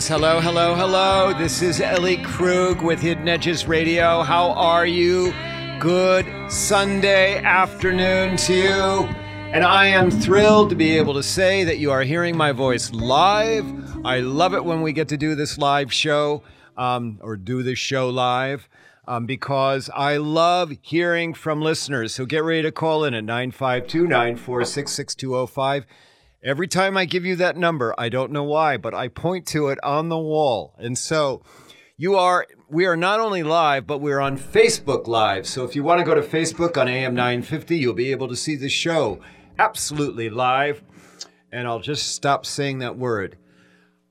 friends. Hello, hello, hello. This is Ellie Krug with Hidden Edges Radio. How are you? Good Sunday afternoon to you. And I am thrilled to be able to say that you are hearing my voice live. I love it when we get to do this live show um, or do this show live. Um, because I love hearing from listeners. So get ready to call in at 952 946 6205. Every time I give you that number, I don't know why, but I point to it on the wall. And so you are we are not only live, but we're on Facebook Live. So if you want to go to Facebook on AM 950, you'll be able to see the show absolutely live. And I'll just stop saying that word.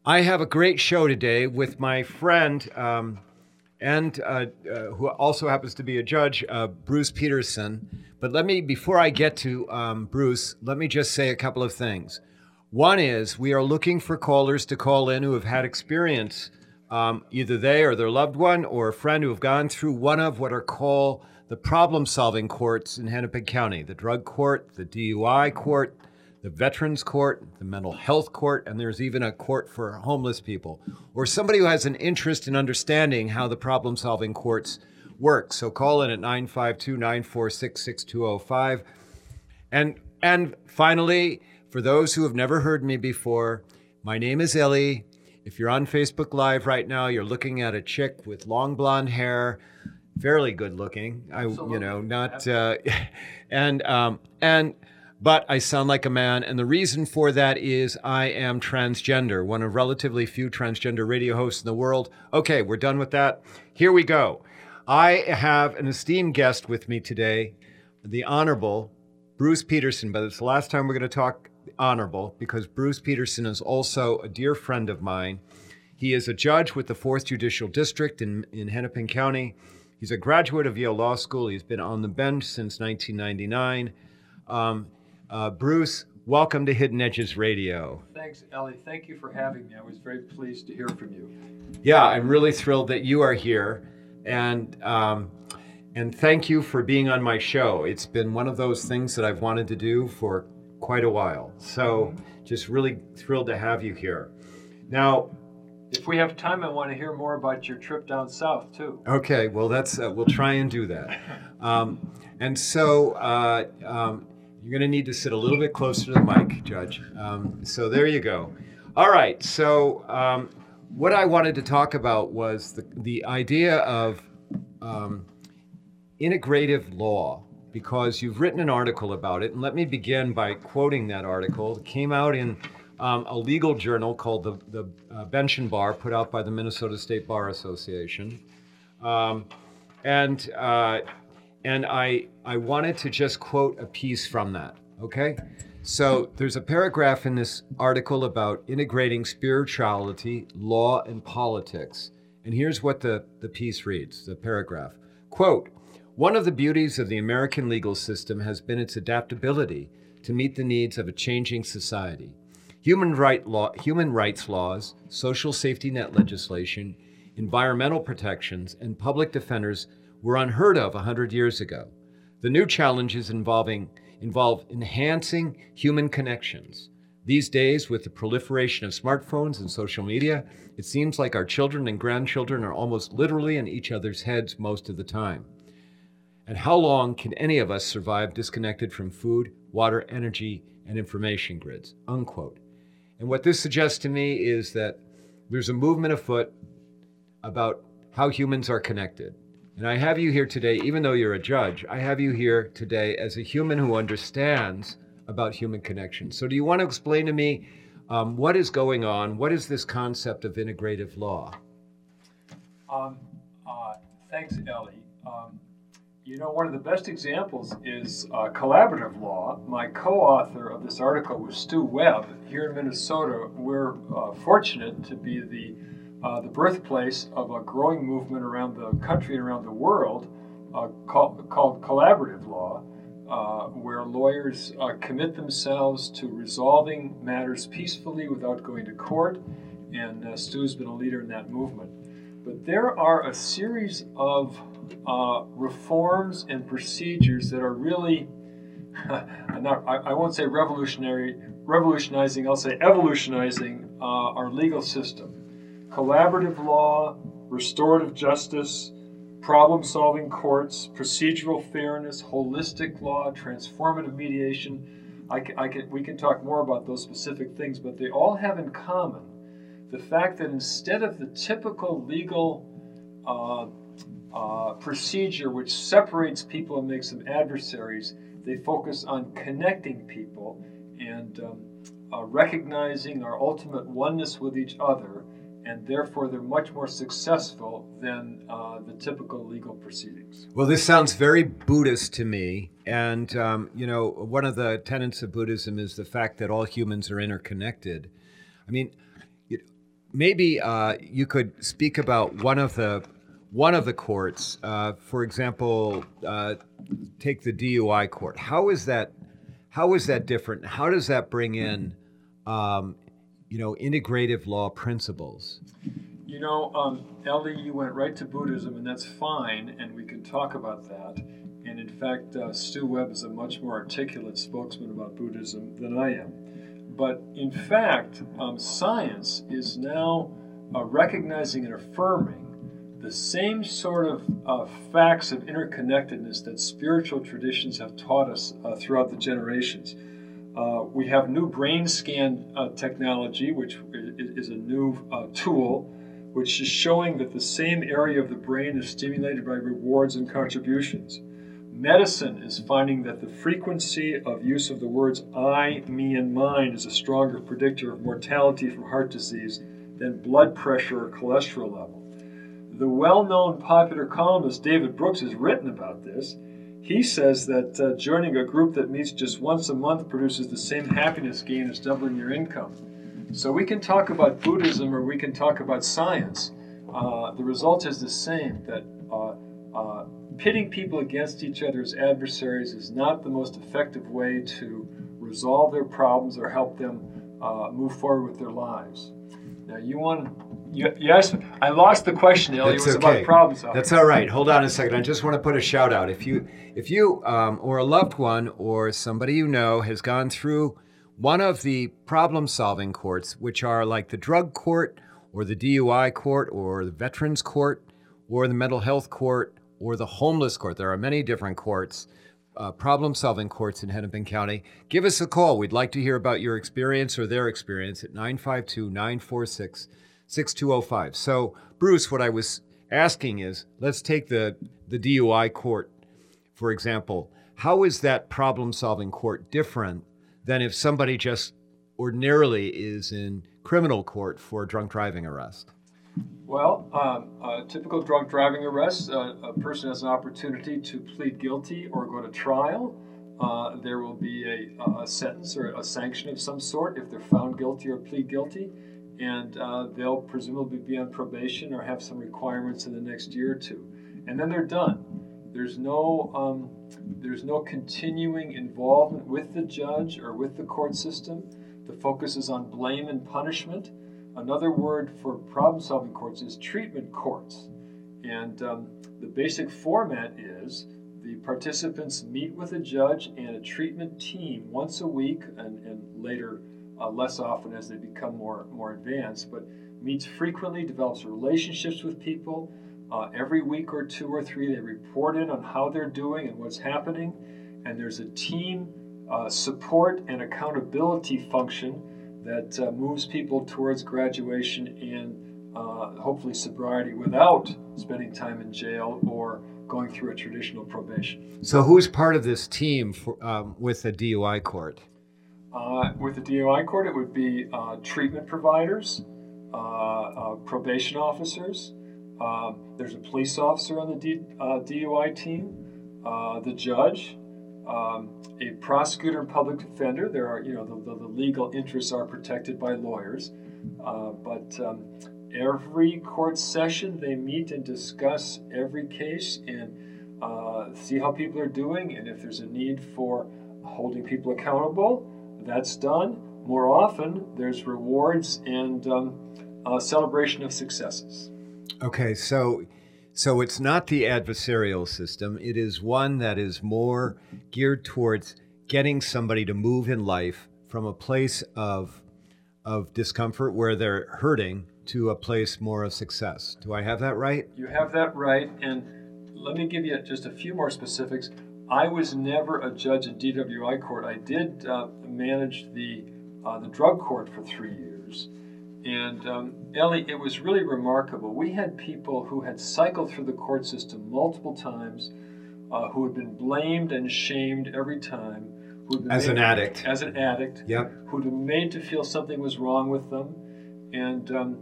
I have a great show today with my friend um, and uh, uh, who also happens to be a judge, uh, Bruce Peterson. But let me, before I get to um, Bruce, let me just say a couple of things. One is we are looking for callers to call in who have had experience, um, either they or their loved one or a friend who have gone through one of what are called the problem solving courts in Hennepin County the drug court, the DUI court, the Veterans Court, the Mental Health Court, and there's even a court for homeless people, or somebody who has an interest in understanding how the problem solving courts work. So call in at 952 946 6205. And, and finally, for those who have never heard me before, my name is Ellie. If you're on Facebook Live right now, you're looking at a chick with long blonde hair, fairly good looking. I, you know, not, uh, and, um, and, but I sound like a man. And the reason for that is I am transgender, one of relatively few transgender radio hosts in the world. Okay, we're done with that. Here we go. I have an esteemed guest with me today, the Honorable Bruce Peterson. But it's the last time we're going to talk honorable because Bruce Peterson is also a dear friend of mine. He is a judge with the 4th Judicial District in, in Hennepin County. He's a graduate of Yale Law School. He's been on the bench since 1999. Um, uh, Bruce, welcome to Hidden Edges Radio. Thanks, Ellie. Thank you for having me. I was very pleased to hear from you. Yeah, I'm really thrilled that you are here and um, and thank you for being on my show. It's been one of those things that I've wanted to do for quite a while. So just really thrilled to have you here. Now, if we have time, I want to hear more about your trip down south too. Okay, well that's uh, we'll try and do that. Um, and so uh, um, you're going to need to sit a little bit closer to the mic, Judge. Um, so there you go. All right. So um, what I wanted to talk about was the, the idea of um, integrative law, because you've written an article about it. And let me begin by quoting that article. It came out in um, a legal journal called the, the uh, Bench and Bar, put out by the Minnesota State Bar Association. Um, and uh, and I, I wanted to just quote a piece from that, okay? So there's a paragraph in this article about integrating spirituality, law, and politics. And here's what the, the piece reads the paragraph quote, one of the beauties of the American legal system has been its adaptability to meet the needs of a changing society. Human, right law, human rights laws, social safety net legislation, environmental protections, and public defenders were unheard of 100 years ago. The new challenges involving involve enhancing human connections. These days, with the proliferation of smartphones and social media, it seems like our children and grandchildren are almost literally in each other's heads most of the time. And how long can any of us survive disconnected from food, water, energy, and information grids? Unquote. And what this suggests to me is that there's a movement afoot about how humans are connected. And I have you here today, even though you're a judge, I have you here today as a human who understands about human connection. So, do you want to explain to me um, what is going on? What is this concept of integrative law? Um, uh, thanks, Ellie. Um, you know, one of the best examples is uh, collaborative law. My co author of this article was Stu Webb. Here in Minnesota, we're uh, fortunate to be the uh, the birthplace of a growing movement around the country and around the world uh, called, called, collaborative law, uh, where lawyers uh, commit themselves to resolving matters peacefully without going to court. And uh, Stu's been a leader in that movement. But there are a series of uh, reforms and procedures that are really, not, I, I, won't say revolutionary, revolutionizing, I'll say evolutionizing our legal system collaborative law, restorative justice, problem solving courts, procedural fairness, holistic law, transformative mediation. I can, I can, we can talk more about those specific things, but they all have in common the fact that instead of the typical legal uh, uh, procedure which separates people and makes them adversaries, they focus on connecting people and um, uh, recognizing our ultimate oneness with each other and therefore they're much more successful than uh, the typical legal proceedings. Well, this sounds very Buddhist to me. And, um, you know, one of the tenets of Buddhism is the fact that all humans are interconnected. I mean, maybe uh, you could speak about one of the one of the courts, uh, for example, uh, take the DUI court. How is that? How is that different? How does that bring in um, you know, integrative law principles? You know, um, Ellie, you went right to Buddhism, and that's fine, and we can talk about that. And in fact, uh, Stu Webb is a much more articulate spokesman about Buddhism than I am. But in fact, um, science is now uh, recognizing and affirming the same sort of uh, facts of interconnectedness that spiritual traditions have taught us uh, throughout the generations. Uh, we have new brain scan uh, technology, which is, a new uh, tool, which is showing that the same area of the brain is stimulated by rewards and contributions. Medicine is finding that the frequency of use of the words I, me, and mine is a stronger predictor of mortality from heart disease than blood pressure or cholesterol level. The well known popular columnist David Brooks has written about this he says that uh, joining a group that meets just once a month produces the same happiness gain as doubling your income. So we can talk about Buddhism or we can talk about science. Uh, the result is the same that uh, uh pitting people against each other as adversaries is not the most effective way to resolve their problems or help them uh, move forward with their lives. Now, you want yes, I lost the question. Ellie. That's it was okay. about problem solving. That's all right. Hold on a second. I just want to put a shout out. If you, if you, um, or a loved one, or somebody you know has gone through one of the problem solving courts, which are like the drug court, or the DUI court, or the veterans court, or the mental health court, or the homeless court. There are many different courts. Uh, problem solving courts in Hennepin County, give us a call. We'd like to hear about your experience or their experience at 952 946 6205. So, Bruce, what I was asking is let's take the, the DUI court, for example. How is that problem solving court different than if somebody just ordinarily is in criminal court for drunk driving arrest? Well, um, typical drunk driving arrest, uh, a person has an opportunity to plead guilty or go to trial. Uh, there will be a, a, sentence or a sanction of some sort if they're found guilty or plead guilty and uh, they'll presumably be on probation or have some requirements in the next year or two, and then they're done. There's no um, there's no continuing involvement with the judge or with the court system. The focus is on blame and punishment. Another word for problem-solving courts is treatment courts, and um, the basic format is the participants meet with a judge and a treatment team once a week and, and later uh, less often as they become more more advanced, but meets frequently, develops relationships with people. Uh, every week or two or three, they report in on how they're doing and what's happening, and there's a team uh, support and accountability function that uh, moves people towards graduation and uh, hopefully sobriety without spending time in jail or going through a traditional probation. So, who's part of this team for, um, with the DUI court? Uh, with the DUI court, it would be uh, treatment providers, uh, uh probation officers. Um, there's a police officer on the D, DUI team, uh, the judge, um, a prosecutor and public defender. There are, you know, the, the, the legal interests are protected by lawyers. but um, every court session, they meet and discuss every case and see how people are doing and if there's a need for holding people accountable that's done, more often there's rewards and um, celebration of successes. Okay, so so it's not the adversarial system. It is one that is more geared towards getting somebody to move in life from a place of of discomfort where they're hurting to a place more of success. Do I have that right? You have that right. And let me give you just a few more specifics. I was never a judge in DWI court. I did uh, manage the uh, the drug court for three years, and um, Ellie, it was really remarkable. We had people who had cycled through the court system multiple times, uh, who had been blamed and shamed every time. As an addict. As an addict. Yep. Who'd been made to feel something was wrong with them, and um,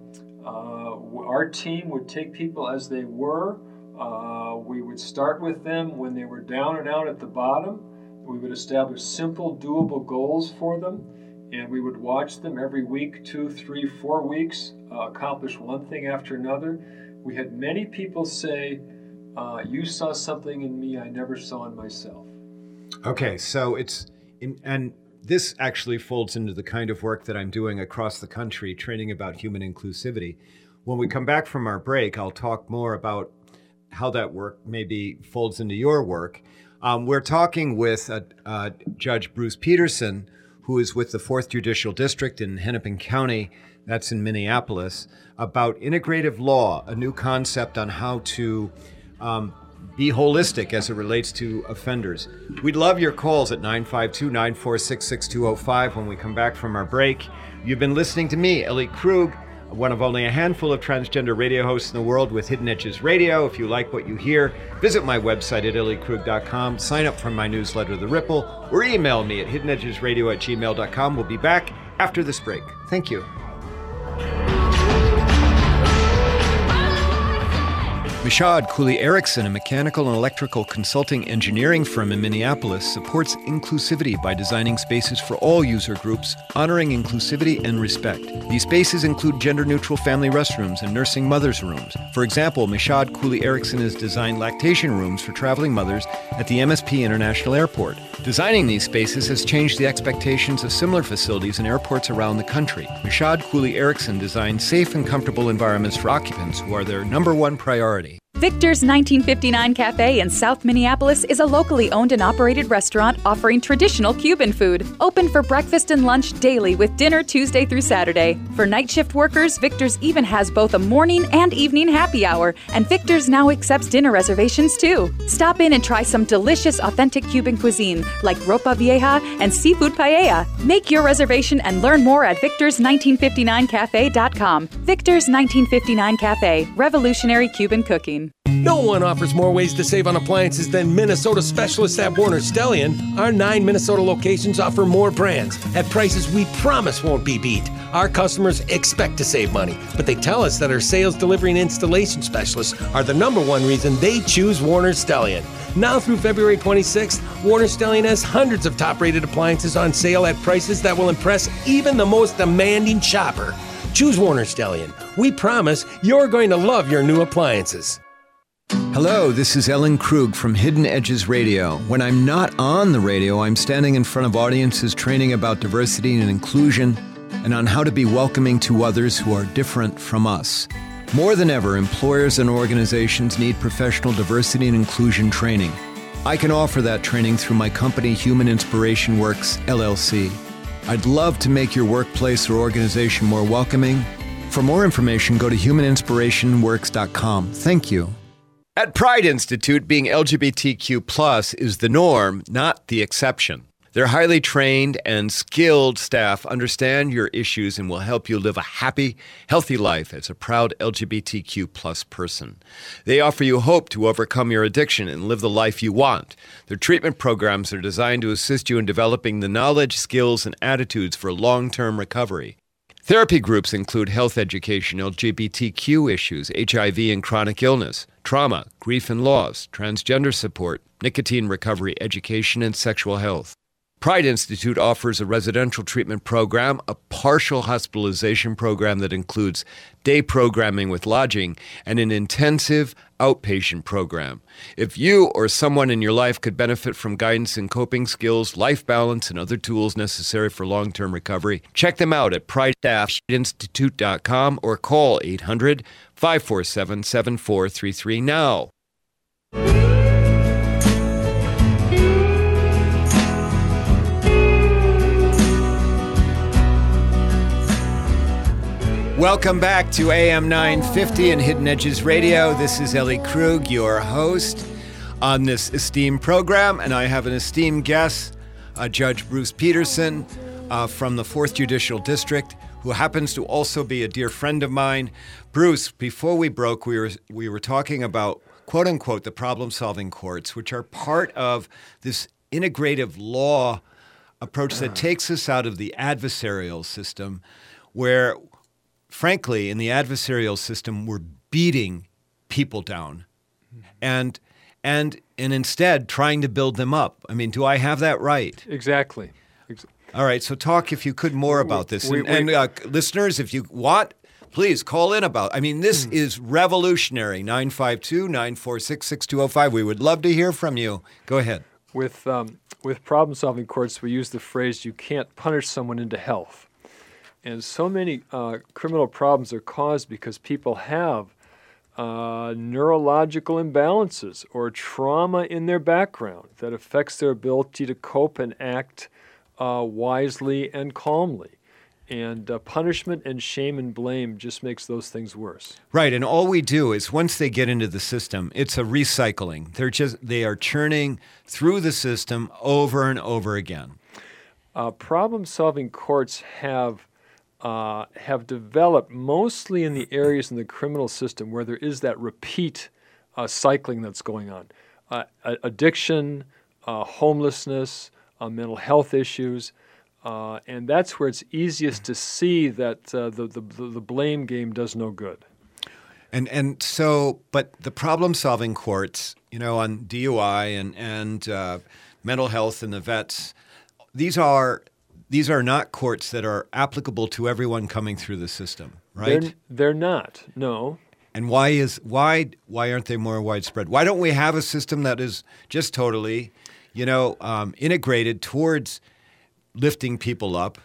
uh, our team would take people as they were uh, we would start with them when they were down and out at the bottom. We would establish simple, doable goals for them, and we would watch them every week, two, three, four weeks, uh, accomplish one thing after another. We had many people say, uh, You saw something in me I never saw in myself. Okay, so it's, in, and this actually folds into the kind of work that I'm doing across the country, training about human inclusivity. When we come back from our break, I'll talk more about how that work maybe folds into your work. Um, we're talking with uh, uh, Judge Bruce Peterson, who is with the Fourth Judicial District in Hennepin County, that's in Minneapolis, about integrative law, a new concept on how to um, be holistic as it relates to offenders. We'd love your calls at 952 946 6205 when we come back from our break. You've been listening to me, Ellie Krug one of only a handful of transgender radio hosts in the world with Hidden Edges Radio. If you like what you hear, visit my website at elliekrug.com, sign up for my newsletter, The Ripple, or email me at hiddenedgesradio at gmail.com. We'll be back after this break. Thank you. Michaud Cooley Erickson, a mechanical and electrical consulting engineering firm in Minneapolis, supports inclusivity by designing spaces for all user groups, honoring inclusivity and respect. These spaces include gender neutral family restrooms and nursing mothers' rooms. For example, Michaud Cooley Erickson has designed lactation rooms for traveling mothers at the MSP International Airport. Designing these spaces has changed the expectations of similar facilities in airports around the country. Michaud Cooley Erickson designed safe and comfortable environments for occupants who are their number one priority. Victor's 1959 Cafe in South Minneapolis is a locally owned and operated restaurant offering traditional Cuban food. Open for breakfast and lunch daily with dinner Tuesday through Saturday. For night shift workers, Victor's even has both a morning and evening happy hour, and Victor's now accepts dinner reservations too. Stop in and try some delicious authentic Cuban cuisine like ropa vieja and seafood paella. Make your reservation and learn more at victors1959cafe.com. Victor's 1959 Cafe, revolutionary Cuban cooking. No one offers more ways to save on appliances than Minnesota specialists at Warner Stellian. Our nine Minnesota locations offer more brands at prices we promise won't be beat. Our customers expect to save money, but they tell us that our sales, delivery, and installation specialists are the number one reason they choose Warner Stellian. Now through February 26th, Warner Stellian has hundreds of top rated appliances on sale at prices that will impress even the most demanding shopper. Choose Warner Stellian. We promise you're going to love your new appliances. Hello, this is Ellen Krug from Hidden Edges Radio. When I'm not on the radio, I'm standing in front of audiences training about diversity and inclusion and on how to be welcoming to others who are different from us. More than ever, employers and organizations need professional diversity and inclusion training. I can offer that training through my company, Human Inspiration Works, LLC. I'd love to make your workplace or organization more welcoming. For more information, go to humaninspirationworks.com. Thank you. At Pride Institute, being LGBTQ plus is the norm, not the exception. Their highly trained and skilled staff understand your issues and will help you live a happy, healthy life as a proud LGBTQ plus person. They offer you hope to overcome your addiction and live the life you want. Their treatment programs are designed to assist you in developing the knowledge, skills, and attitudes for long-term recovery. Therapy groups include health education, LGBTQ issues, HIV and chronic illness, trauma, grief and loss, transgender support, nicotine recovery education, and sexual health. Pride Institute offers a residential treatment program, a partial hospitalization program that includes day programming with lodging, and an intensive outpatient program. If you or someone in your life could benefit from guidance in coping skills, life balance, and other tools necessary for long term recovery, check them out at prideinstitute.com or call 800 547 7433 now. Welcome back to AM 950 and Hidden Edges Radio. This is Ellie Krug, your host on this esteemed program, and I have an esteemed guest, uh, Judge Bruce Peterson uh, from the 4th Judicial District, who happens to also be a dear friend of mine. Bruce, before we broke, we were, we were talking about quote unquote the problem solving courts, which are part of this integrative law approach that takes us out of the adversarial system where frankly, in the adversarial system, we're beating people down, and and and instead trying to build them up. I mean, do I have that right? Exactly. All right. So talk, if you could, more about this, we- and, we- and uh, listeners, if you want. Please call in about. I mean, this is revolutionary. 952 946 6205. We would love to hear from you. Go ahead. With um, with problem solving courts, we use the phrase "you can't punish someone into health," and so many uh, criminal problems are caused because people have uh, neurological imbalances or trauma in their background that affects their ability to cope and act uh, wisely and calmly. And uh, punishment and shame and blame just makes those things worse. Right, and all we do is once they get into the system, it's a recycling. They're just they are churning through the system over and over again. uh, problem-solving courts have uh, have developed mostly in the areas in the criminal system where there is that repeat uh, cycling that's going on, uh, addiction, uh, homelessness, uh, mental health issues. Uh, and that's where it's easiest to see that the, the, the blame game does no good. And and so, but the problem solving courts, you know, on DUI and and uh, mental health and the vets, these are these are not courts that are applicable to everyone coming through the system, right? They're, they're not, no. and why is why why aren't they more widespread? Why don't we have a system that is just totally, you know, um, integrated towards lifting people up?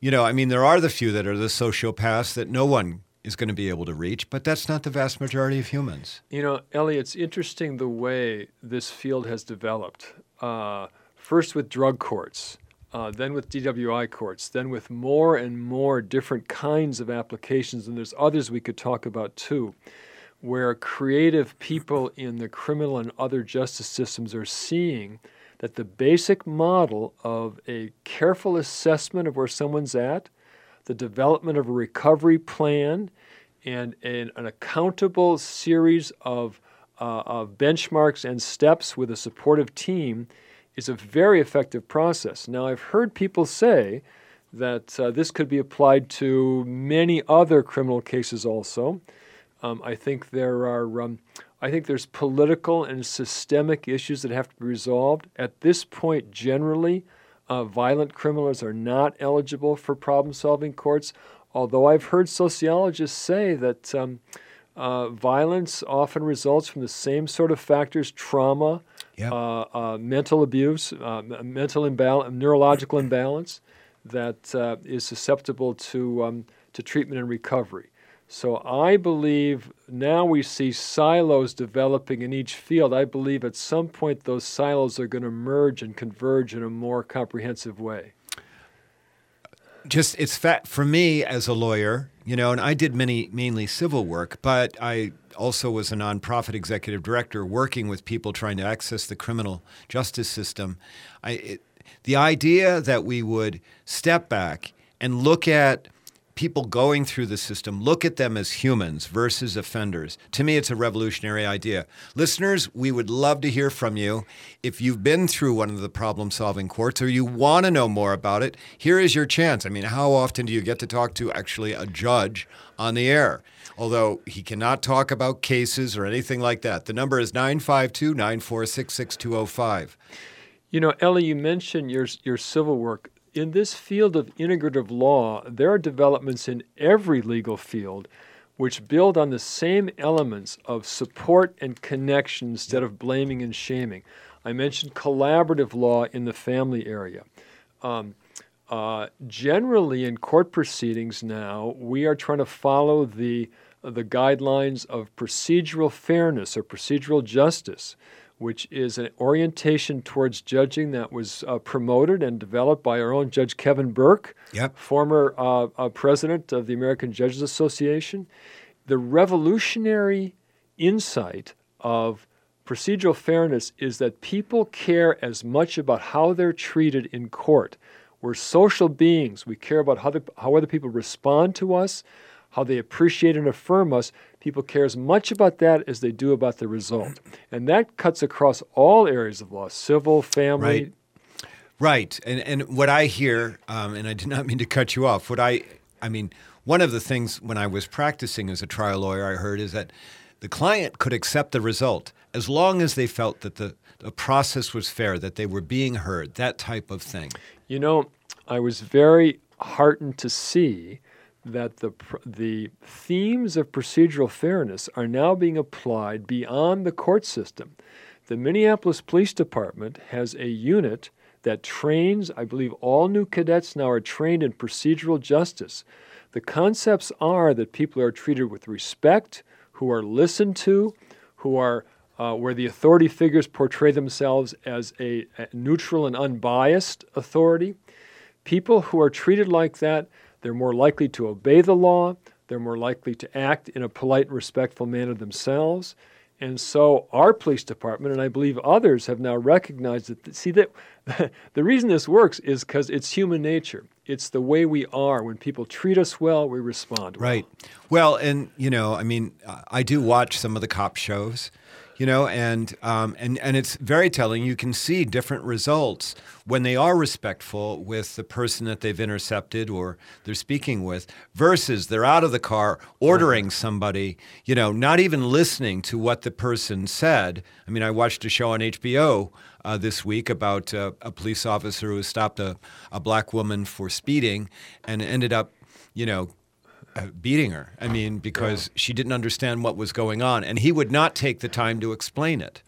You know, I mean, there are the few that are the sociopaths that no one is going to be able to reach, but that's not the vast majority of humans. You know, Ellie, it's interesting the way this field has developed. Uh, first with drug courts, uh, then with DWI courts, then with more and more different kinds of applications, and there's others we could talk about too, where creative people in the criminal and other justice systems are seeing that the basic model of a careful assessment of where someone's at, the development of a recovery plan, and an, an accountable series of, uh, of benchmarks and steps with a supportive team is a very effective process. Now, I've heard people say that uh, this could be applied to many other criminal cases also. Um, I think there are. Um, I think there's political and systemic issues that have to be resolved. At this point, generally, uh, violent criminals are not eligible for problem-solving courts. Although I've heard sociologists say that um, uh, violence often results from the same sort of factors: trauma, Yep. uh, uh, mental abuse, uh, mental imbalance, neurological imbalance that uh, is susceptible to um, to treatment and recovery. So I believe now we see silos developing in each field. I believe at some point those silos are going to merge and converge in a more comprehensive way. just it's fat for me as a lawyer, you know, and I did many mainly civil work, but I also was a nonprofit executive director working with people trying to access the criminal justice system. I, it, the idea that we would step back and look at people going through the system, look at them as humans versus offenders. To me, it's a revolutionary idea. Listeners, we would love to hear from you. If you've been through one of the problem solving courts or you want to know more about it, here is your chance. I mean, how often do you get to talk to actually a judge on the air? Although he cannot talk about cases or anything like that. The number is 952 946 6205. You know, Ellie, you mentioned your your civil work. In this field of integrative law, there are developments in every legal field which build on the same elements of support and connection instead of blaming and shaming. I mentioned collaborative law in the family area. Um, uh, generally, in court proceedings now, we are trying to follow the the guidelines of procedural fairness or procedural justice, which is an orientation towards judging that was uh, promoted and developed by our own Judge Kevin Burke, Yep. former uh, uh, president of the American Judges Association. The revolutionary insight of procedural fairness is that people care as much about how they're treated in court. We're social beings. We care about how, the, how other people respond to us, how they appreciate and affirm us. People care as much about that as they do about the result. And that cuts across all areas of law civil, family. Right. Right, and and what I hear, um, and I did not mean to cut you off. What I, I mean, one of the things when I was practicing as a trial lawyer, I heard is that the client could accept the result as long as they felt that the, the process was fair, that they were being heard, that type of thing. You know, I was very heartened to see that the the themes of procedural fairness are now being applied beyond the court system. The Minneapolis Police Department has a unit that trains, I believe all new cadets now are trained in procedural justice. The concepts are that people are treated with respect, who are listened to, who are uh, where the authority figures portray themselves as a, a neutral and unbiased authority. People who are treated like that, they're more likely to obey the law, they're more likely to act in a polite respectful manner themselves. And so our police department, and I believe others, have now recognized that. See that the reason this works is because it's human nature. It's the way we are. When people treat us well, we respond. Well. Right. Well, and you know, I mean, I do watch some of the cop shows, you know, and um, and and it's very telling. You can see different results when they are respectful with the person that they've intercepted or they're speaking with, versus they're out of the car ordering somebody, you know, not even listening to what the person said. I mean, I watched a show on HBO uh, this week about uh, a police officer who stopped a, a black woman for speeding and ended up, you know, beating her. I mean, because she didn't understand what was going on, and he would not take the time to explain it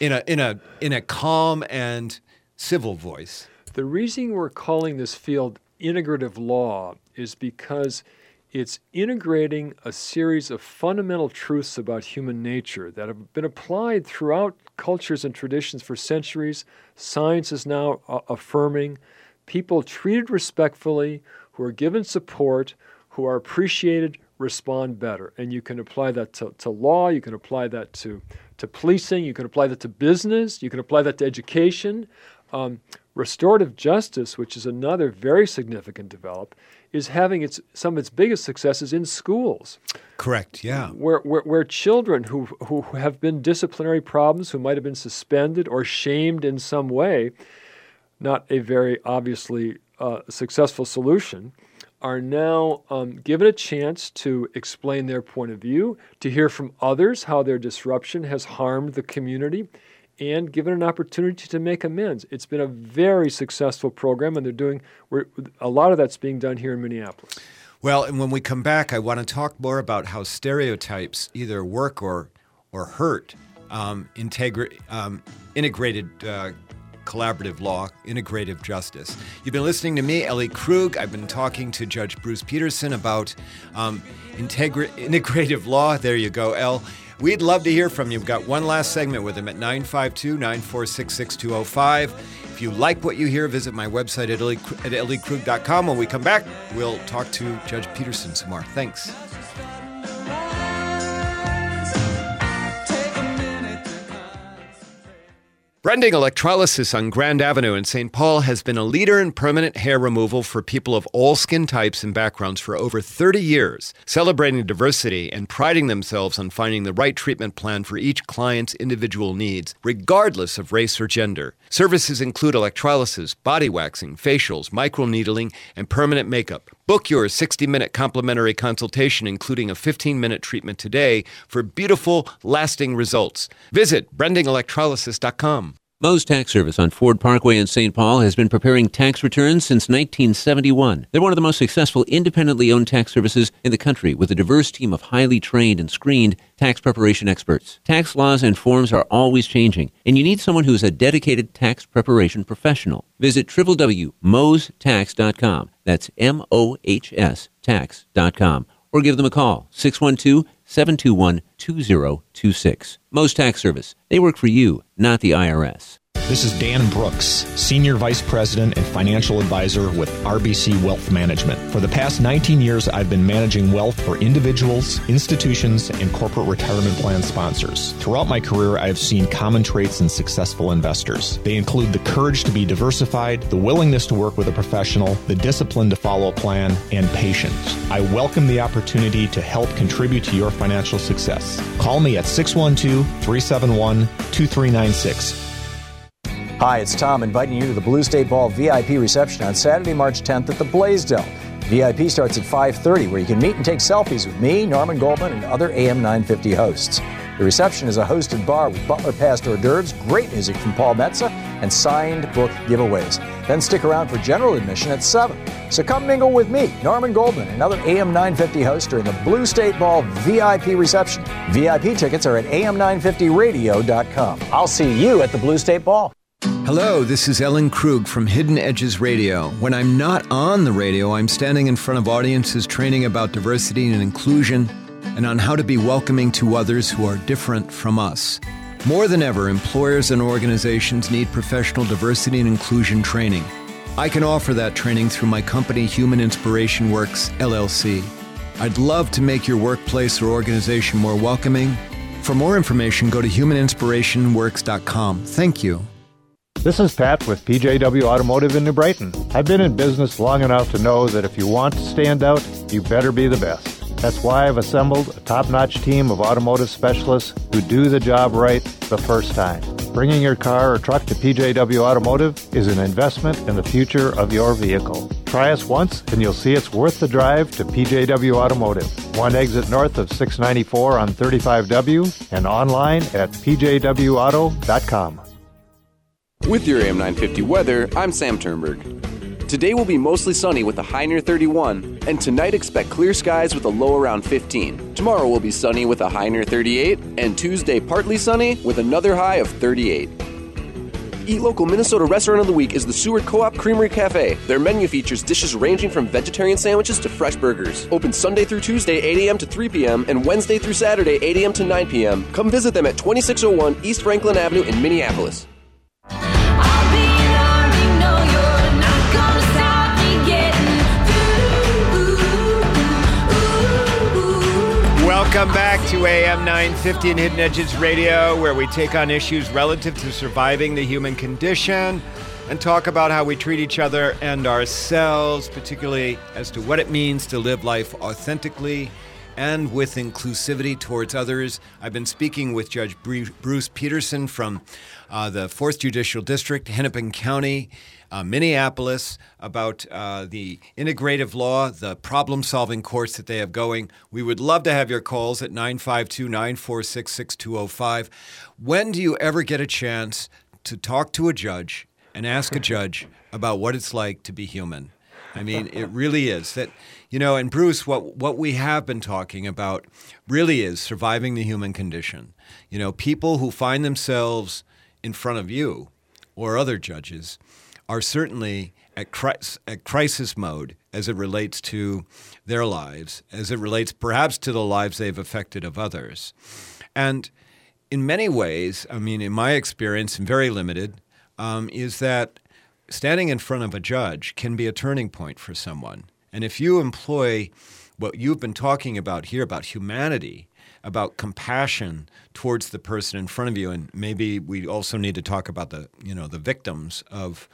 in a in a in a calm and civil voice. The reason we're calling this field integrative law is because it's integrating a series of fundamental truths about human nature that have been applied throughout cultures and traditions for centuries. Science is now uh, affirming people treated respectfully, who are given support, who are appreciated, respond better. And you can apply that to, to law, you can apply that to, to policing, you can apply that to business, you can apply that to education. Um, restorative justice, which is another very significant develop, is having its some of its biggest successes in schools. Correct. Yeah. Where, where, where children who, who have been disciplinary problems, who might have been suspended or shamed in some way, not a very obviously uh, successful solution, are now um, given a chance to explain their point of view, to hear from others how their disruption has harmed the community, and given an opportunity to make amends. It's been a very successful program, and they're doing a lot of that's being done here in Minneapolis. Well, and when we come back, I want to talk more about how stereotypes either work or or hurt um, um, integrated. Uh, collaborative law, integrative justice. You've been listening to me, Ellie Krug. I've been talking to Judge Bruce Peterson about um, integra- integrative law. There you go, El. We'd love to hear from you. We've got one last segment with him at 952 946 6205. If you like what you hear, visit my website at elliekrug.com. When we come back, we'll talk to Judge Peterson some more. Thanks. Brending Electrolysis on Grand Avenue in St. Paul has been a leader in permanent hair removal for people of all skin types and backgrounds for over 30 years, celebrating diversity and priding themselves on finding the right treatment plan for each client's individual needs, regardless of race or gender. Services include electrolysis, body waxing, facials, microneedling, and permanent makeup. Book your 60 minute complimentary consultation, including a 15 minute treatment today, for beautiful, lasting results. Visit brendingelectrolysis.com. Moe's Tax Service on Ford Parkway in St. Paul has been preparing tax returns since 1971. They're one of the most successful independently owned tax services in the country with a diverse team of highly trained and screened tax preparation experts. Tax laws and forms are always changing, and you need someone who is a dedicated tax preparation professional. Visit www.mohstax.com. That's M O H S tax.com. Or give them a call, 612 721 2026. Most Tax Service. They work for you, not the IRS. This is Dan Brooks, Senior Vice President and Financial Advisor with RBC Wealth Management. For the past 19 years, I've been managing wealth for individuals, institutions, and corporate retirement plan sponsors. Throughout my career, I have seen common traits in successful investors. They include the courage to be diversified, the willingness to work with a professional, the discipline to follow a plan, and patience. I welcome the opportunity to help contribute to your financial success. Call me at 612 371 2396 Hi, it's Tom inviting you to the Blue State Ball VIP reception on Saturday, March 10th at the Blaisdell. VIP starts at 5:30 where you can meet and take selfies with me, Norman Goldman, and other AM 950 hosts. The reception is a hosted bar with butler passed hors d'oeuvres, great music from Paul Metza, and signed book giveaways. Then stick around for general admission at 7. So come mingle with me, Norman Goldman, and other AM 950 hosts during the Blue State Ball VIP reception. VIP tickets are at am950radio.com. I'll see you at the Blue State Ball. Hello, this is Ellen Krug from Hidden Edges Radio. When I'm not on the radio, I'm standing in front of audiences training about diversity and inclusion and on how to be welcoming to others who are different from us. More than ever, employers and organizations need professional diversity and inclusion training. I can offer that training through my company, Human Inspiration Works, LLC. I'd love to make your workplace or organization more welcoming. For more information, go to humaninspirationworks.com. Thank you. This is Pat with PJW Automotive in New Brighton. I've been in business long enough to know that if you want to stand out, you better be the best. That's why I've assembled a top notch team of automotive specialists who do the job right the first time. Bringing your car or truck to PJW Automotive is an investment in the future of your vehicle. Try us once and you'll see it's worth the drive to PJW Automotive. One exit north of 694 on 35W and online at pjwauto.com. With your AM 950 weather, I'm Sam Turnberg. Today will be mostly sunny with a high near 31, and tonight expect clear skies with a low around 15. Tomorrow will be sunny with a high near 38, and Tuesday partly sunny with another high of 38. Eat Local Minnesota Restaurant of the Week is the Seward Co op Creamery Cafe. Their menu features dishes ranging from vegetarian sandwiches to fresh burgers. Open Sunday through Tuesday, 8 a.m. to 3 p.m., and Wednesday through Saturday, 8 a.m. to 9 p.m. Come visit them at 2601 East Franklin Avenue in Minneapolis. Welcome back to AM 950 and Hidden Edges Radio, where we take on issues relative to surviving the human condition and talk about how we treat each other and ourselves, particularly as to what it means to live life authentically and with inclusivity towards others. I've been speaking with Judge Bruce Peterson from uh, the 4th Judicial District, Hennepin County uh, Minneapolis about uh, the integrative law, the problem solving course that they have going. We would love to have your calls at 952 946 6205. When do you ever get a chance to talk to a judge and ask a judge about what it's like to be human? I mean, it really is that, you know, and Bruce, what, what we have been talking about really is surviving the human condition. You know, people who find themselves in front of you or other judges are certainly at, crisis, at crisis mode as it relates to their lives, as it relates perhaps to the lives they've affected of others. And in many ways, I mean, in my experience, and very limited, um, is that standing in front of a judge can be a turning point for someone. And if you employ what you've been talking about here about humanity, about compassion towards the person in front of you, and maybe we also need to talk about the you know the victims of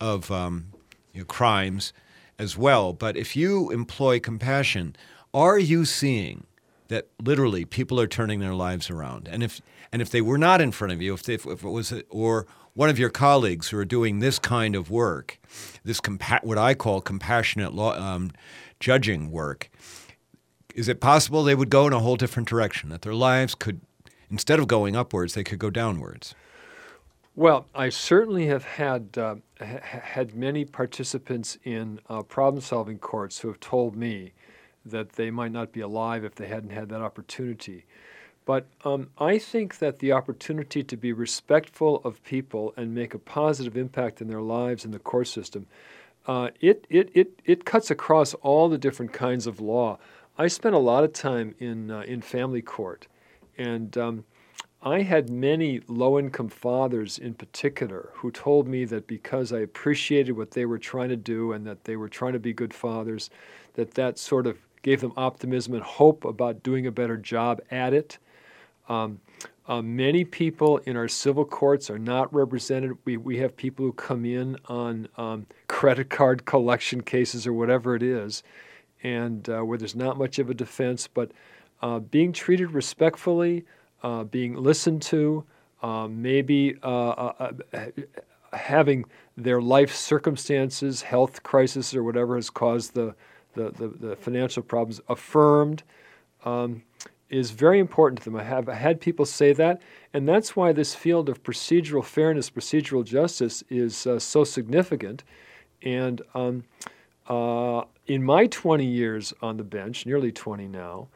of um, you know, crimes as well. But if you employ compassion, are you seeing that literally people are turning their lives around? And if and if they were not in front of you, if, they, if it was a, or one of your colleagues who are doing this kind of work, this compa- what I call compassionate law, um, judging work, is it possible they would go in a whole different direction? That their lives could, instead of going upwards, they could go downwards? Well, I certainly have had uh, ha- had many participants in uh, problem-solving courts who have told me that they might not be alive if they hadn't had that opportunity. But um, I think that the opportunity to be respectful of people and make a positive impact in their lives in the court system, uh, it, it, it, it cuts across all the different kinds of law. I spent a lot of time in uh, in family court, and um, I had many low-income fathers in particular who told me that because I appreciated what they were trying to do and that they were trying to be good fathers, that that sort of gave them optimism and hope about doing a better job at it. Um, uh, many people in our civil courts are not represented. We, we have people who come in on um, credit card collection cases or whatever it is, and uh, where there's not much of a defense, but uh, being treated respectfully, uh, being listened to, uh, maybe uh, having their life circumstances, health crisis, or whatever has caused the, the, the, the financial problems affirmed. Um, is very important to them. I have I had people say that, and that's why this field of procedural fairness, procedural justice, is uh, so significant. And um, uh, in my 20 years on the bench, nearly 20 now,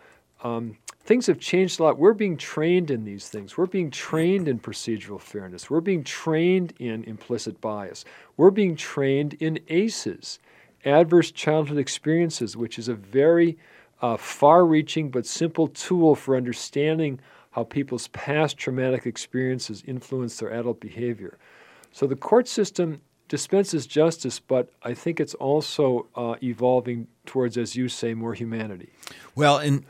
um, things have changed a lot. We're being trained in these things. We're being trained in procedural fairness. We're being trained in implicit bias. We're being trained in ACEs, adverse childhood experiences, which is a very uh, far reaching but simple tool for understanding how people's past traumatic experiences influence their adult behavior. So the court system dispenses justice, but I think it's also uh, evolving towards, as you say, more humanity. Well, and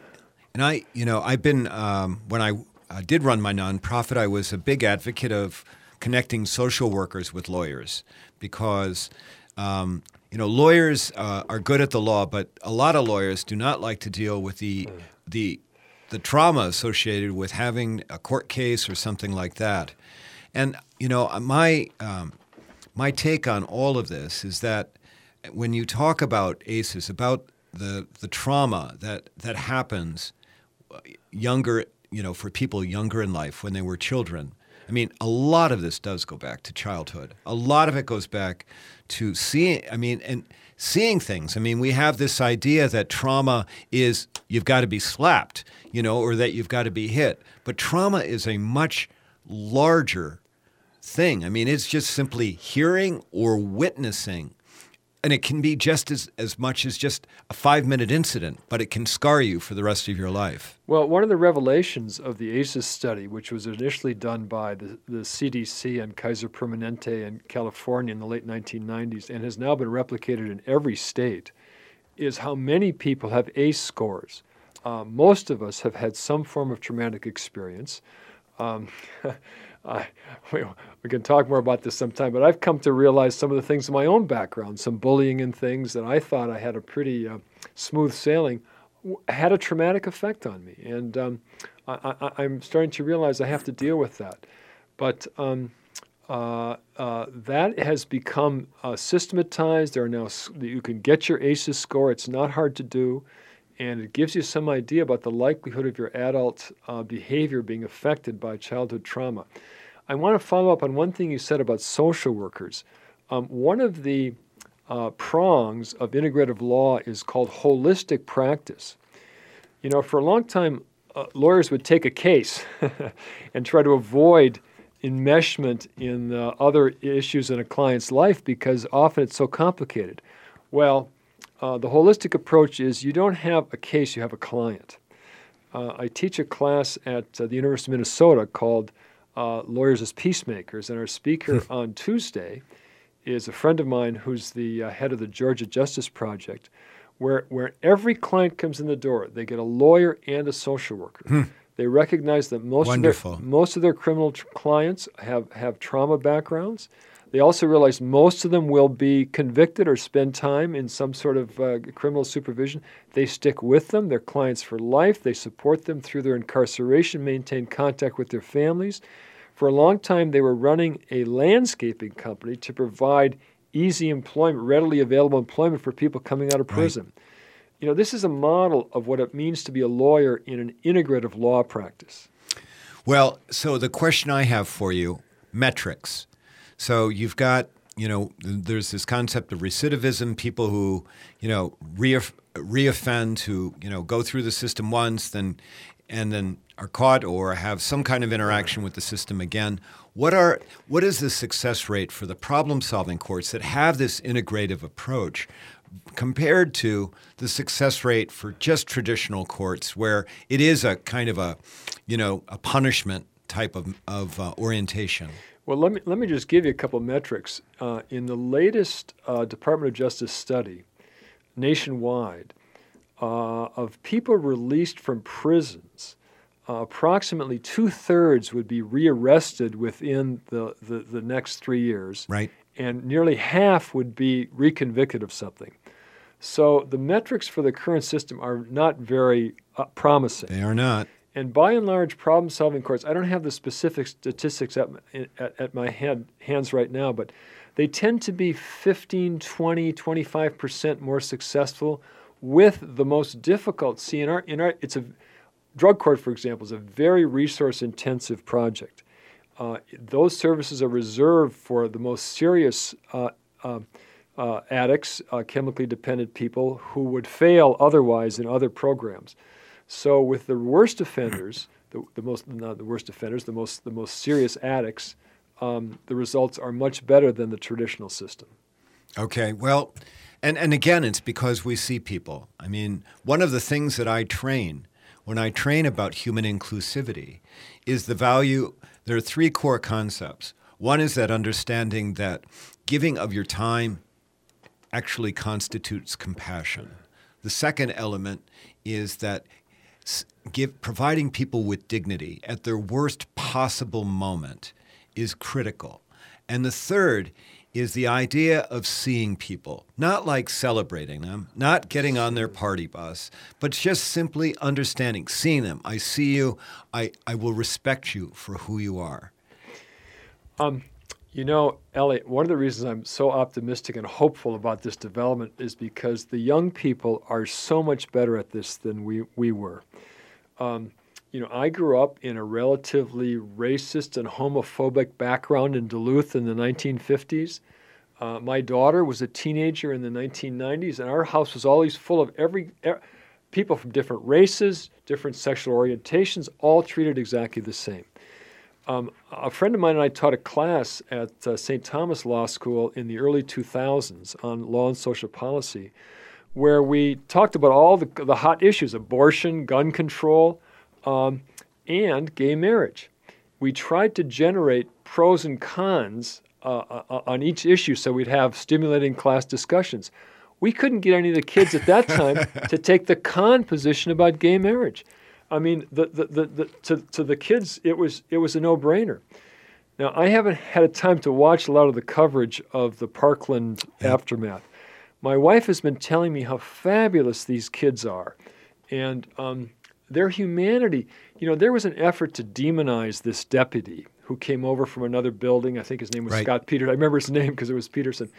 and I, you know, I've been um, when I uh, did run my nonprofit, I was a big advocate of connecting social workers with lawyers because um, you know, lawyers uh, are good at the law, but a lot of lawyers do not like to deal with the the the trauma associated with having a court case or something like that. And you know, my um, my take on all of this is that when you talk about ACEs, about the the trauma that that happens uh, younger, you know, for people younger in life when they were children. I mean, a lot of this does go back to childhood. A lot of it goes back to seeing, I mean, and seeing things. I mean, we have this idea that trauma is you've got to be slapped, you know, or that you've got to be hit. But trauma is a much larger thing. I mean, it's just simply hearing or witnessing and it can be just as, as much as just a five minute incident, but it can scar you for the rest of your life. Well, one of the revelations of the ACEs study, which was initially done by the, the CDC and Kaiser Permanente in California in the late 1990s and has now been replicated in every state, is how many people have ACE scores. Uh, most of us have had some form of traumatic experience. Um, I, we, we can talk more about this sometime, but I've come to realize some of the things in my own background, some bullying and things that I thought I had a pretty uh, smooth sailing, had a traumatic effect on me. And um, I, am starting to realize I have to deal with that. But um, uh, uh, that has become uh, systematized. There are now you can get your ACEs score. It's not hard to do and it gives you some idea about the likelihood of your adult uh, behavior being affected by childhood trauma. I want to follow up on one thing you said about social workers. Um, one of the uh, prongs of integrative law is called holistic practice. You know, for a long time, uh, lawyers would take a case and try to avoid enmeshment in uh, other issues in a client's life because often it's so complicated. Well, uh, the holistic approach is you don't have a case, you have a client. Uh, I teach a class at uh, the University of Minnesota called uh, Lawyers as Peacemakers, and our speaker hmm. on Tuesday is a friend of mine who's the uh, head of the Georgia Justice Project, where, where every client comes in the door, they get a lawyer and a social worker. Hmm. They recognize that most of, their, most of their criminal tr- clients have, have trauma backgrounds. They also realize most of them will be convicted or spend time in some sort of uh, criminal supervision. They stick with them, their clients for life. They support them through their incarceration, maintain contact with their families. For a long time, they were running a landscaping company to provide easy employment, readily available employment for people coming out of prison. Right. You know, this is a model of what it means to be a lawyer in an integrative law practice. Well, so the question I have for you metrics. So you've got, you know, there's this concept of recidivism, people who, you know, reoff- reoffend, who, you know, go through the system once, then, and then are caught or have some kind of interaction with the system again. What are what is the success rate for the problem-solving courts that have this integrative approach compared to the success rate for just traditional courts, where it is a kind of a, you know, a punishment type of, of uh, orientation? Well, let me, let me just give you a couple metrics. Uh, in the latest uh, Department of Justice study nationwide, uh, of people released from prisons, uh, approximately two thirds would be rearrested within the, the, the next three years. Right. And nearly half would be reconvicted of something. So the metrics for the current system are not very uh, promising. They are not. And by and large, problem solving courts, I don't have the specific statistics at, at, at my head, hands right now, but they tend to be 15, 20, 25% more successful with the most difficult. See, in our, it's a drug court, for example, is a very resource intensive project. Uh, those services are reserved for the most serious uh, uh, uh addicts, uh, chemically dependent people who would fail otherwise in other programs. So, with the worst offenders, the, the most not the worst offenders, the most the most serious addicts, um, the results are much better than the traditional system. Okay, well, and, and again, it's because we see people. I mean, one of the things that I train when I train about human inclusivity is the value. There are three core concepts. One is that understanding that giving of your time actually constitutes compassion. The second element is that give, providing people with dignity at their worst possible moment is critical. And the third is the idea of seeing people, not like celebrating them, not getting on their party bus, but just simply understanding, seeing them. I see you. I, I will respect you for who you are. Um, you know, Elliot, one of the reasons I'm so optimistic and hopeful about this development is because the young people are so much better at this than we, we were. Um, you know, I grew up in a relatively racist and homophobic background in Duluth in the 1950s. Uh, my daughter was a teenager in the 1990s, and our house was always full of every, every people from different races, different sexual orientations, all treated exactly the same. Um, a friend of mine and I taught a class at uh, St. Thomas Law School in the early 2000s on law and social policy, where we talked about all the, the hot issues abortion, gun control, um, and gay marriage. We tried to generate pros and cons uh, uh, uh, on each issue so we'd have stimulating class discussions. We couldn't get any of the kids at that time to take the con position about gay marriage. I mean, the, the, the, the, to, to the kids, it was, it was a no brainer. Now, I haven't had a time to watch a lot of the coverage of the Parkland yeah. aftermath. My wife has been telling me how fabulous these kids are. And um, their humanity. You know, there was an effort to demonize this deputy who came over from another building. I think his name was right. Scott Peters. I remember his name because it was Peterson,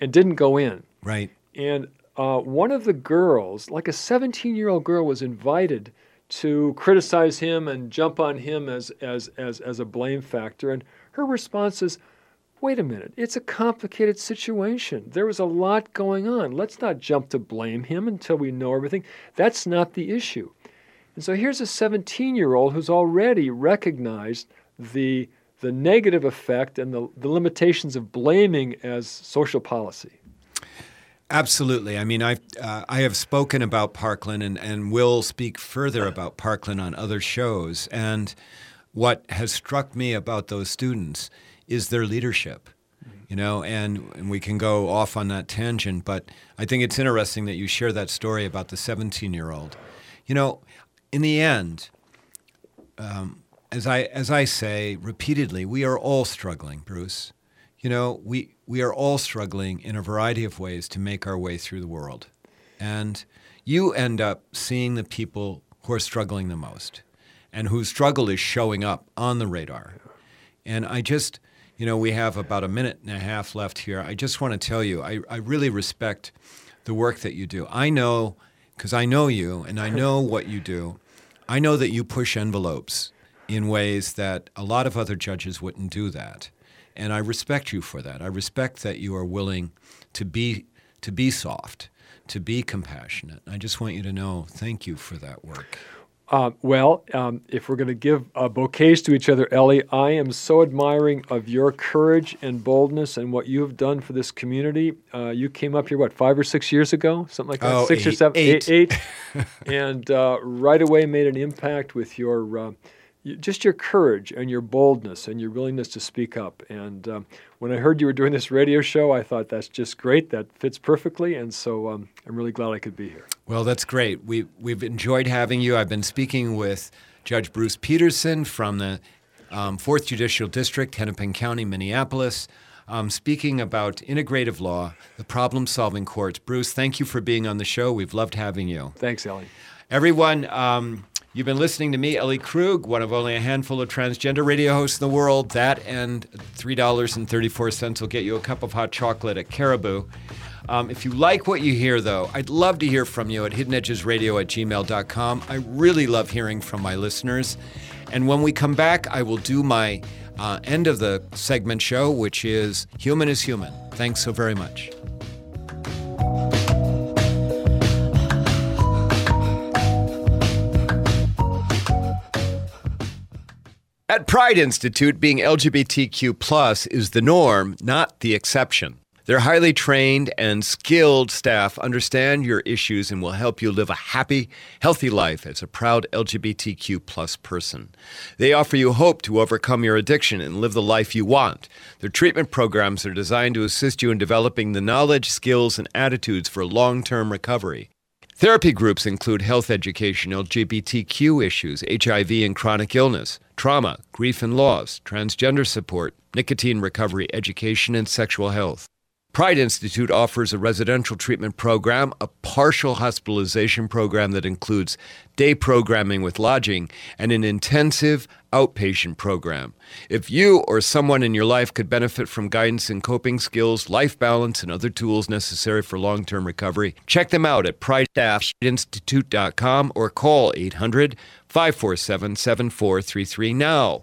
and didn't go in. Right. And uh, one of the girls, like a 17 year old girl, was invited to criticize him and jump on him as, as, as, as a blame factor. And her response is, wait a minute, it's a complicated situation. There was a lot going on. Let's not jump to blame him until we know everything. That's not the issue. And so here's a 17 year old who's already recognized the, the negative effect and the, the limitations of blaming as social policy. Absolutely. I mean, I've, uh, I have spoken about Parkland and, and will speak further about Parkland on other shows. And what has struck me about those students is their leadership. You know, and, and we can go off on that tangent, but I think it's interesting that you share that story about the 17 year old. You know, in the end, um, as I as I say repeatedly, we are all struggling, Bruce. You know, we we are all struggling in a variety of ways to make our way through the world, and you end up seeing the people who are struggling the most, and whose struggle is showing up on the radar. And I just, you know, we have about a minute and a half left here. I just want to tell you, I, I really respect the work that you do. I know because I know you and I know what you do. I know that you push envelopes in ways that a lot of other judges wouldn't do that. And I respect you for that. I respect that you are willing to be to be soft, to be compassionate. I just want you to know thank you for that work. Uh, well, um, if we're going to give uh, bouquets to each other, Ellie, I am so admiring of your courage and boldness and what you have done for this community. Uh, you came up here, what, five or six years ago? Something like that? Oh, six or eight- seven? eight. eight, eight. and uh, right away made an impact with your. Just your courage and your boldness and your willingness to speak up. And um, when I heard you were doing this radio show, I thought that's just great. That fits perfectly. And so um, I'm really glad I could be here. Well, that's great. We, we've enjoyed having you. I've been speaking with Judge Bruce Peterson from the um, 4th Judicial District, Hennepin County, Minneapolis, um, speaking about integrative law, the problem solving courts. Bruce, thank you for being on the show. We've loved having you. Thanks, Ellie. Everyone, um, you've been listening to me, Ellie Krug, one of only a handful of transgender radio hosts in the world. That and $3.34 will get you a cup of hot chocolate at Caribou. Um, if you like what you hear, though, I'd love to hear from you at hiddenedgesradio at gmail.com. I really love hearing from my listeners. And when we come back, I will do my uh, end of the segment show, which is Human is Human. Thanks so very much. At Pride Institute, being LGBTQ plus is the norm, not the exception. Their highly trained and skilled staff understand your issues and will help you live a happy, healthy life as a proud LGBTQ plus person. They offer you hope to overcome your addiction and live the life you want. Their treatment programs are designed to assist you in developing the knowledge, skills, and attitudes for long-term recovery. Therapy groups include health education, LGBTQ issues, HIV and chronic illness, trauma, grief and loss, transgender support, nicotine recovery, education, and sexual health. Pride Institute offers a residential treatment program, a partial hospitalization program that includes day programming with lodging, and an intensive outpatient program. If you or someone in your life could benefit from guidance in coping skills, life balance, and other tools necessary for long term recovery, check them out at pridestaffinstitute.com or call 800 547 7433 now.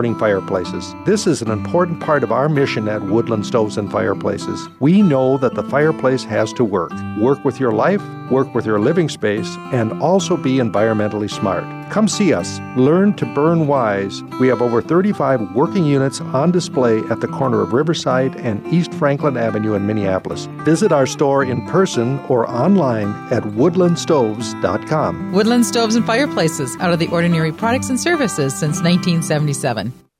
burning fireplaces. This is an important part of our mission at Woodland Stoves and Fireplaces. We know that the fireplace has to work. Work with your life, work with your living space, and also be environmentally smart. Come see us. Learn to burn wise. We have over 35 working units on display at the corner of Riverside and East Franklin Avenue in Minneapolis. Visit our store in person or online at woodlandstoves.com. Woodland Stoves and Fireplaces, out of the ordinary products and services since 1977.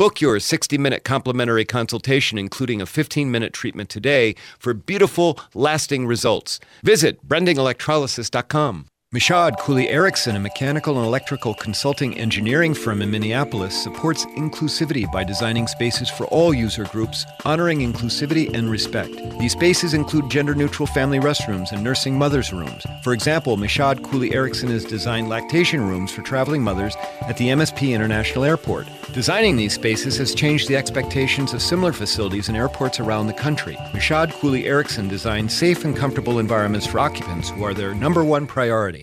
Book your 60 minute complimentary consultation, including a 15 minute treatment today for beautiful, lasting results. Visit brandingelectrolysis.com. Michaud Cooley Erickson, a mechanical and electrical consulting engineering firm in Minneapolis, supports inclusivity by designing spaces for all user groups, honoring inclusivity and respect. These spaces include gender neutral family restrooms and nursing mothers' rooms. For example, Michaud Cooley Erickson has designed lactation rooms for traveling mothers at the MSP International Airport. Designing these spaces has changed the expectations of similar facilities in airports around the country. Michaud Cooley Erickson designed safe and comfortable environments for occupants who are their number one priority.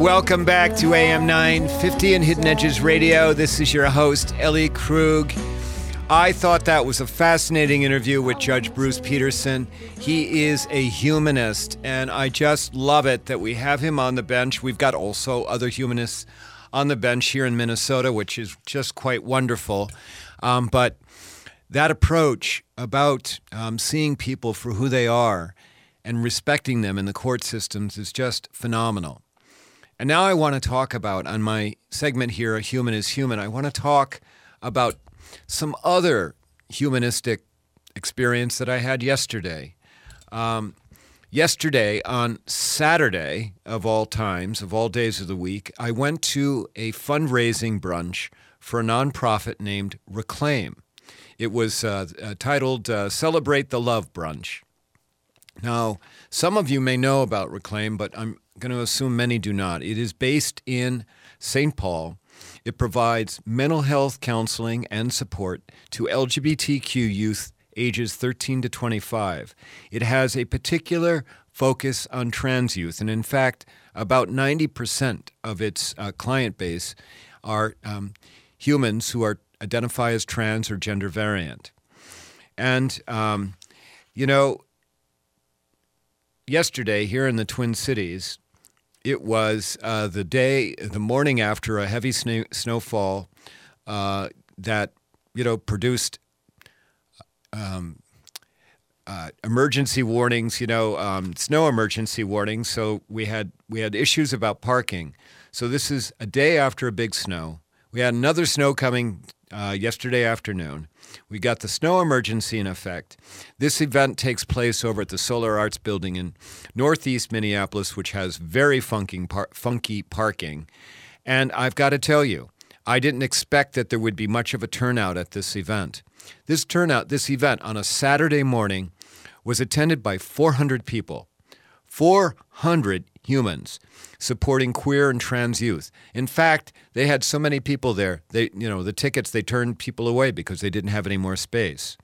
Welcome back to AM 950 and Hidden Edges Radio. This is your host, Ellie Krug. I thought that was a fascinating interview with Judge Bruce Peterson. He is a humanist, and I just love it that we have him on the bench. We've got also other humanists on the bench here in Minnesota, which is just quite wonderful. Um, but that approach about um, seeing people for who they are and respecting them in the court systems is just phenomenal. And now I want to talk about, on my segment here, A Human is Human, I want to talk about some other humanistic experience that I had yesterday. Um, yesterday, on Saturday of all times, of all days of the week, I went to a fundraising brunch for a nonprofit named Reclaim. It was uh, uh, titled uh, Celebrate the Love Brunch. Now, some of you may know about Reclaim, but I'm going to assume many do not. It is based in St. Paul. It provides mental health counseling and support to LGBTQ youth ages 13 to 25. It has a particular focus on trans youth, and in fact, about 90% of its uh, client base are um, humans who are identify as trans or gender variant. And um, you know, yesterday here in the Twin Cities, it was uh, the day, the morning after a heavy snow, snowfall uh, that you know produced um, uh, emergency warnings. You know, um, snow emergency warnings. So we had we had issues about parking. So this is a day after a big snow. We had another snow coming uh, yesterday afternoon. We got the snow emergency in effect. This event takes place over at the Solar Arts Building in Northeast Minneapolis, which has very funky, par- funky parking. And I've got to tell you, I didn't expect that there would be much of a turnout at this event. This turnout, this event on a Saturday morning, was attended by 400 people. 400 humans supporting queer and trans youth. In fact, they had so many people there, they you know, the tickets they turned people away because they didn't have any more space.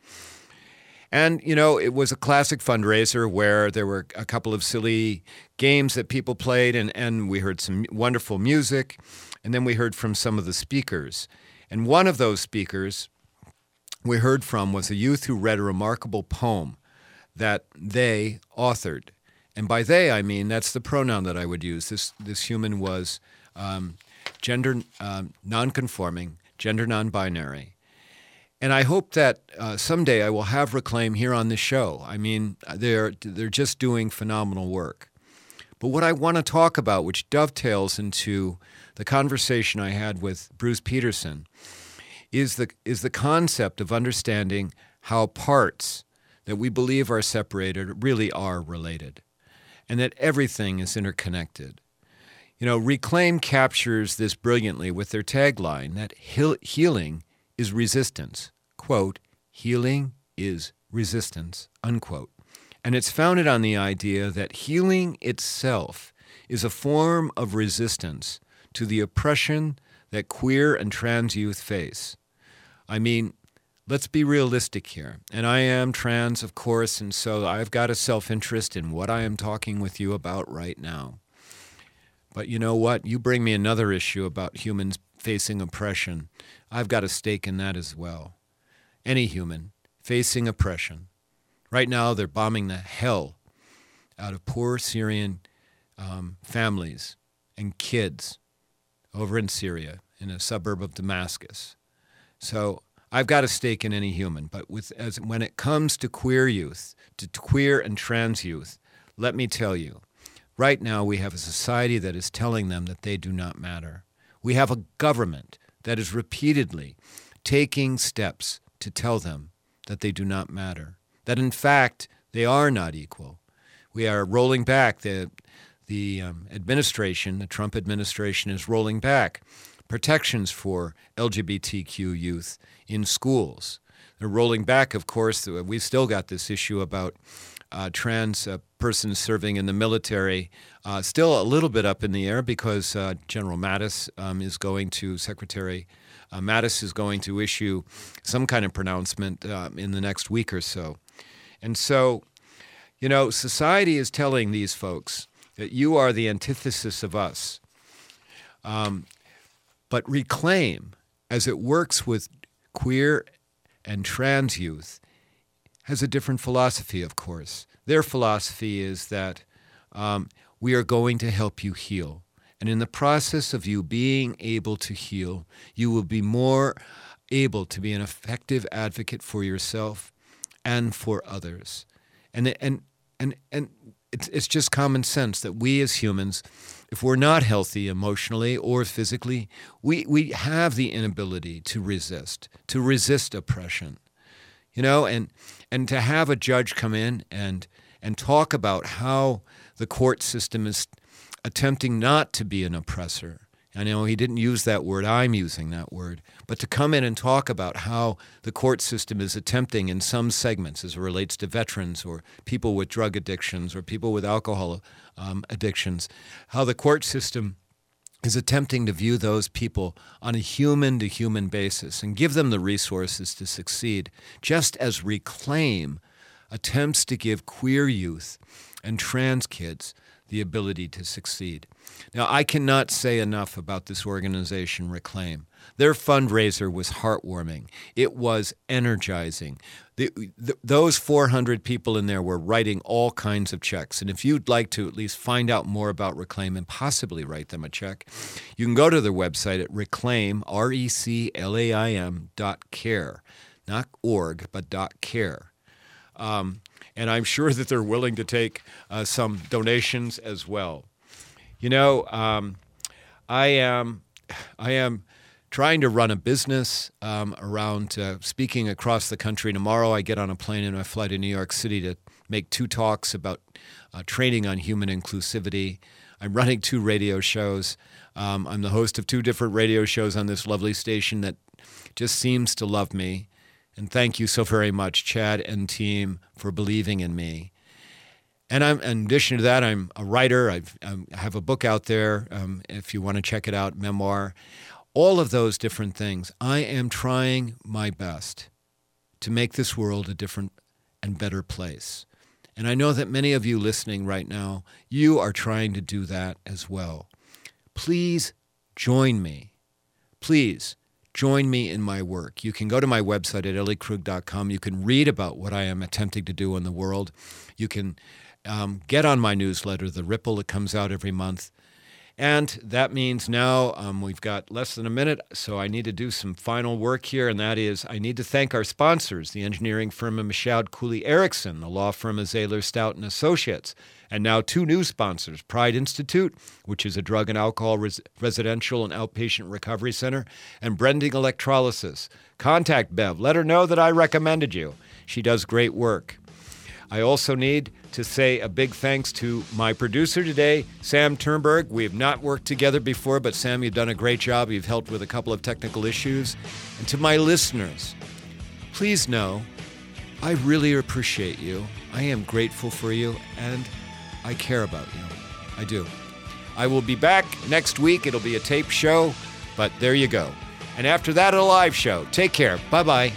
And you know, it was a classic fundraiser where there were a couple of silly games that people played and and we heard some wonderful music and then we heard from some of the speakers. And one of those speakers we heard from was a youth who read a remarkable poem that they authored and by they, I mean that's the pronoun that I would use. This, this human was um, gender um, nonconforming, gender non binary. And I hope that uh, someday I will have Reclaim here on the show. I mean, they're, they're just doing phenomenal work. But what I want to talk about, which dovetails into the conversation I had with Bruce Peterson, is the, is the concept of understanding how parts that we believe are separated really are related and that everything is interconnected. You know, Reclaim captures this brilliantly with their tagline that heal- healing is resistance. Quote, healing is resistance, unquote. And it's founded on the idea that healing itself is a form of resistance to the oppression that queer and trans youth face. I mean, let's be realistic here. And I am trans, of course, and so I've got a self interest in what I am talking with you about right now. But you know what? You bring me another issue about humans facing oppression. I've got a stake in that as well. Any human facing oppression. Right now, they're bombing the hell out of poor Syrian um, families and kids over in Syria, in a suburb of Damascus. So I've got a stake in any human, but with as when it comes to queer youth, to queer and trans youth, let me tell you, right now we have a society that is telling them that they do not matter. We have a government that is repeatedly taking steps to tell them that they do not matter, that in fact they are not equal. We are rolling back the the um, administration, the Trump administration is rolling back protections for LGBTQ youth in schools. They're rolling back, of course. We've still got this issue about uh, trans uh, persons serving in the military, uh, still a little bit up in the air because uh, General Mattis um, is going to, Secretary uh, Mattis is going to issue some kind of pronouncement um, in the next week or so. And so, you know, society is telling these folks that you are the antithesis of us. Um, but Reclaim, as it works with queer and trans youth, has a different philosophy, of course. Their philosophy is that um, we are going to help you heal. And in the process of you being able to heal, you will be more able to be an effective advocate for yourself and for others. And, and and and it's it's just common sense that we as humans, if we're not healthy emotionally or physically, we we have the inability to resist, to resist oppression. You know, and and to have a judge come in and and talk about how the court system is attempting not to be an oppressor. I know he didn't use that word, I'm using that word, but to come in and talk about how the court system is attempting in some segments as it relates to veterans or people with drug addictions or people with alcohol um, addictions, how the court system is attempting to view those people on a human to human basis and give them the resources to succeed, just as Reclaim attempts to give queer youth and trans kids the ability to succeed. Now, I cannot say enough about this organization, Reclaim. Their fundraiser was heartwarming. It was energizing. The, the, those 400 people in there were writing all kinds of checks. And if you'd like to at least find out more about Reclaim and possibly write them a check, you can go to their website at reclaim, R E C L A I M dot care, not org, but dot care. Um, and I'm sure that they're willing to take uh, some donations as well. You know, um, I am, I am trying to run a business um, around uh, speaking across the country. Tomorrow, I get on a plane and I fly to New York City to make two talks about uh, training on human inclusivity. I'm running two radio shows. Um, I'm the host of two different radio shows on this lovely station that just seems to love me. And thank you so very much, Chad and team, for believing in me. And I'm, in addition to that, I'm a writer. I've, um, I have a book out there um, if you want to check it out, memoir. All of those different things. I am trying my best to make this world a different and better place. And I know that many of you listening right now, you are trying to do that as well. Please join me. Please join me in my work. You can go to my website at elliekrug.com. You can read about what I am attempting to do in the world. You can um, get on my newsletter, The Ripple, that comes out every month. And that means now um, we've got less than a minute, so I need to do some final work here, and that is I need to thank our sponsors, the engineering firm of Michaud Cooley Erickson, the law firm of Zahler Stout and Associates, and now two new sponsors, Pride Institute, which is a drug and alcohol res- residential and outpatient recovery center, and Brending Electrolysis. Contact Bev. Let her know that I recommended you. She does great work. I also need to say a big thanks to my producer today, Sam Turnberg. We have not worked together before, but Sam, you've done a great job. You've helped with a couple of technical issues. And to my listeners, please know I really appreciate you. I am grateful for you, and I care about you. I do. I will be back next week. It'll be a tape show, but there you go. And after that, a live show. Take care. Bye bye.